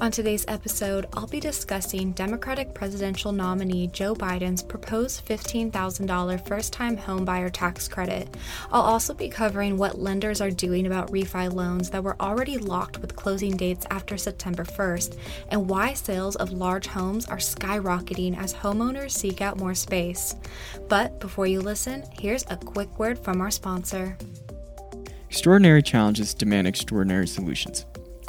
On today's episode, I'll be discussing Democratic presidential nominee Joe Biden's proposed $15,000 first time homebuyer tax credit. I'll also be covering what lenders are doing about refi loans that were already locked with closing dates after September 1st, and why sales of large homes are skyrocketing as homeowners seek out more space. But before you listen, here's a quick word from our sponsor. Extraordinary challenges demand extraordinary solutions.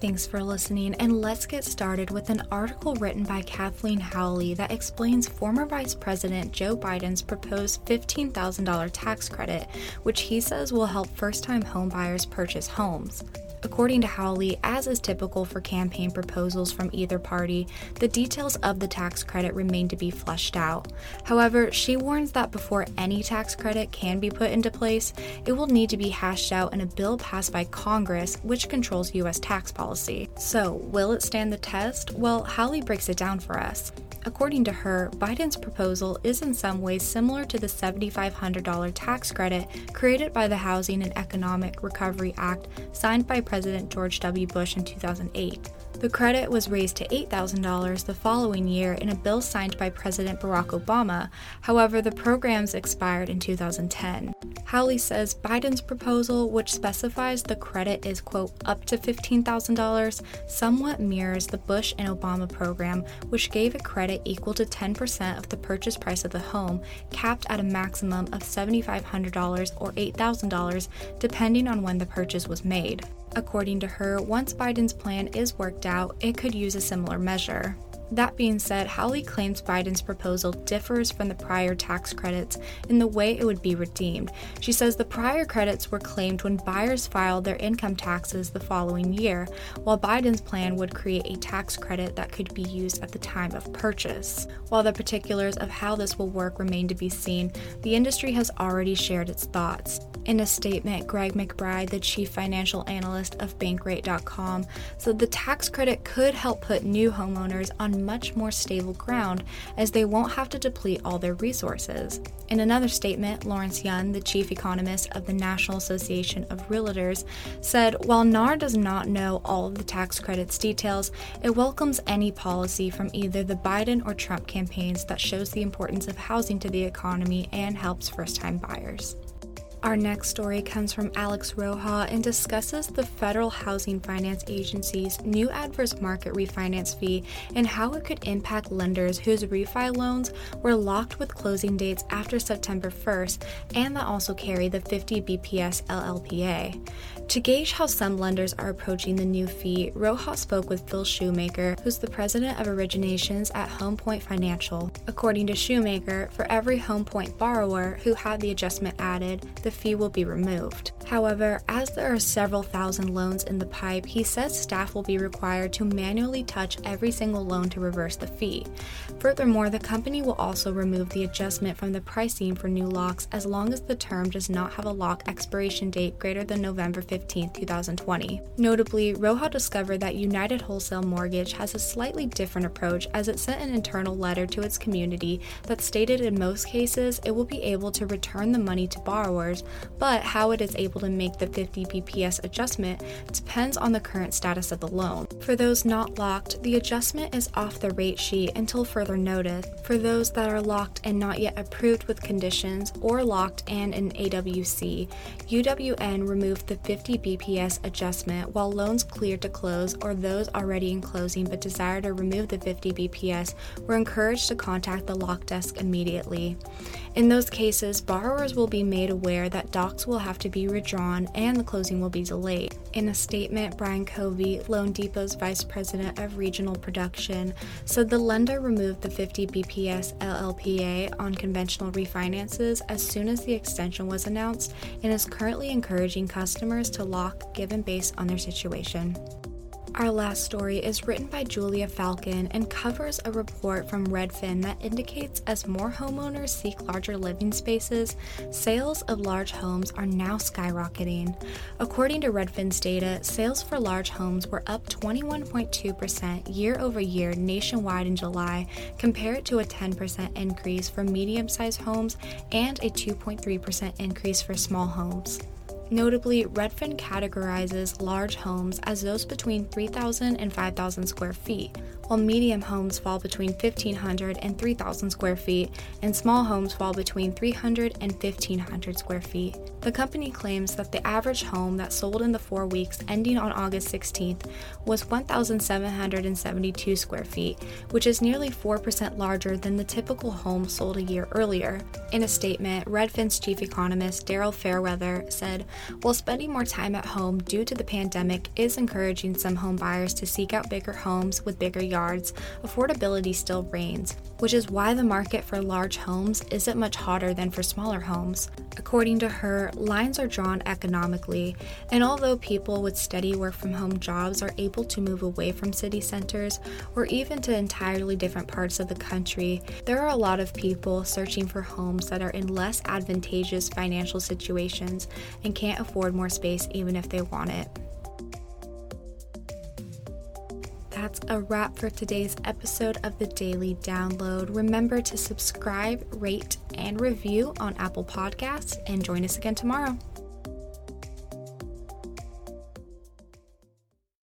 Thanks for listening, and let's get started with an article written by Kathleen Howley that explains former Vice President Joe Biden's proposed $15,000 tax credit, which he says will help first time homebuyers purchase homes. According to Howley, as is typical for campaign proposals from either party, the details of the tax credit remain to be fleshed out. However, she warns that before any tax credit can be put into place, it will need to be hashed out in a bill passed by Congress, which controls U.S. tax policy. So, will it stand the test? Well, Howley breaks it down for us. According to her, Biden's proposal is in some ways similar to the $7,500 tax credit created by the Housing and Economic Recovery Act signed by President George W. Bush in 2008. The credit was raised to $8,000 the following year in a bill signed by President Barack Obama. However, the programs expired in 2010. Howley says Biden's proposal, which specifies the credit is, quote, up to $15,000, somewhat mirrors the Bush and Obama program, which gave a credit equal to 10% of the purchase price of the home, capped at a maximum of $7,500 or $8,000, depending on when the purchase was made. According to her, once Biden's plan is worked out, it could use a similar measure. That being said, Howley claims Biden's proposal differs from the prior tax credits in the way it would be redeemed. She says the prior credits were claimed when buyers filed their income taxes the following year, while Biden's plan would create a tax credit that could be used at the time of purchase. While the particulars of how this will work remain to be seen, the industry has already shared its thoughts. In a statement, Greg McBride, the chief financial analyst of Bankrate.com, said the tax credit could help put new homeowners on much more stable ground as they won't have to deplete all their resources. In another statement, Lawrence Yun, the chief economist of the National Association of Realtors, said while NAR does not know all of the tax credits details, it welcomes any policy from either the Biden or Trump campaigns that shows the importance of housing to the economy and helps first time buyers. Our next story comes from Alex Roha and discusses the Federal Housing Finance Agency's new adverse market refinance fee and how it could impact lenders whose refi loans were locked with closing dates after September 1st and that also carry the 50 BPS LLPA. To gauge how some lenders are approaching the new fee, Roha spoke with Phil Shoemaker, who's the president of originations at HomePoint Financial. According to Shoemaker, for every HomePoint borrower who had the adjustment added, the fee will be removed. However, as there are several thousand loans in the pipe, he says staff will be required to manually touch every single loan to reverse the fee. Furthermore, the company will also remove the adjustment from the pricing for new locks as long as the term does not have a lock expiration date greater than November 15, 2020. Notably, Roha discovered that United Wholesale Mortgage has a slightly different approach as it sent an internal letter to its community that stated in most cases it will be able to return the money to borrowers but how it is able to make the 50 BPS adjustment depends on the current status of the loan. For those not locked, the adjustment is off the rate sheet until further notice. For those that are locked and not yet approved with conditions or locked and in AWC, UWM removed the 50 BPS adjustment while loans cleared to close or those already in closing but desire to remove the 50 BPS were encouraged to contact the lock desk immediately. In those cases, borrowers will be made aware that docs will have to be redrawn and the closing will be delayed. In a statement, Brian Covey, Loan Depot's vice president of regional production, said the lender removed the 50 BPS LLPA on conventional refinances as soon as the extension was announced and is currently encouraging customers to lock given based on their situation. Our last story is written by Julia Falcon and covers a report from Redfin that indicates as more homeowners seek larger living spaces, sales of large homes are now skyrocketing. According to Redfin's data, sales for large homes were up 21.2% year over year nationwide in July, compared to a 10% increase for medium sized homes and a 2.3% increase for small homes. Notably, Redfin categorizes large homes as those between 3,000 and 5,000 square feet, while medium homes fall between 1,500 and 3,000 square feet, and small homes fall between 300 and 1,500 square feet. The company claims that the average home that sold in the four weeks ending on August 16th was 1,772 square feet, which is nearly 4% larger than the typical home sold a year earlier. In a statement, Redfin's chief economist Daryl Fairweather said, While spending more time at home due to the pandemic is encouraging some home buyers to seek out bigger homes with bigger yards, affordability still reigns, which is why the market for large homes isn't much hotter than for smaller homes. According to her, lines are drawn economically, and although people with steady work from home jobs are able to move away from city centers or even to entirely different parts of the country, there are a lot of people searching for homes that are in less advantageous financial situations and can't afford more space even if they want it. That's a wrap for today's episode of the Daily Download. Remember to subscribe, rate, and review on Apple Podcasts, and join us again tomorrow.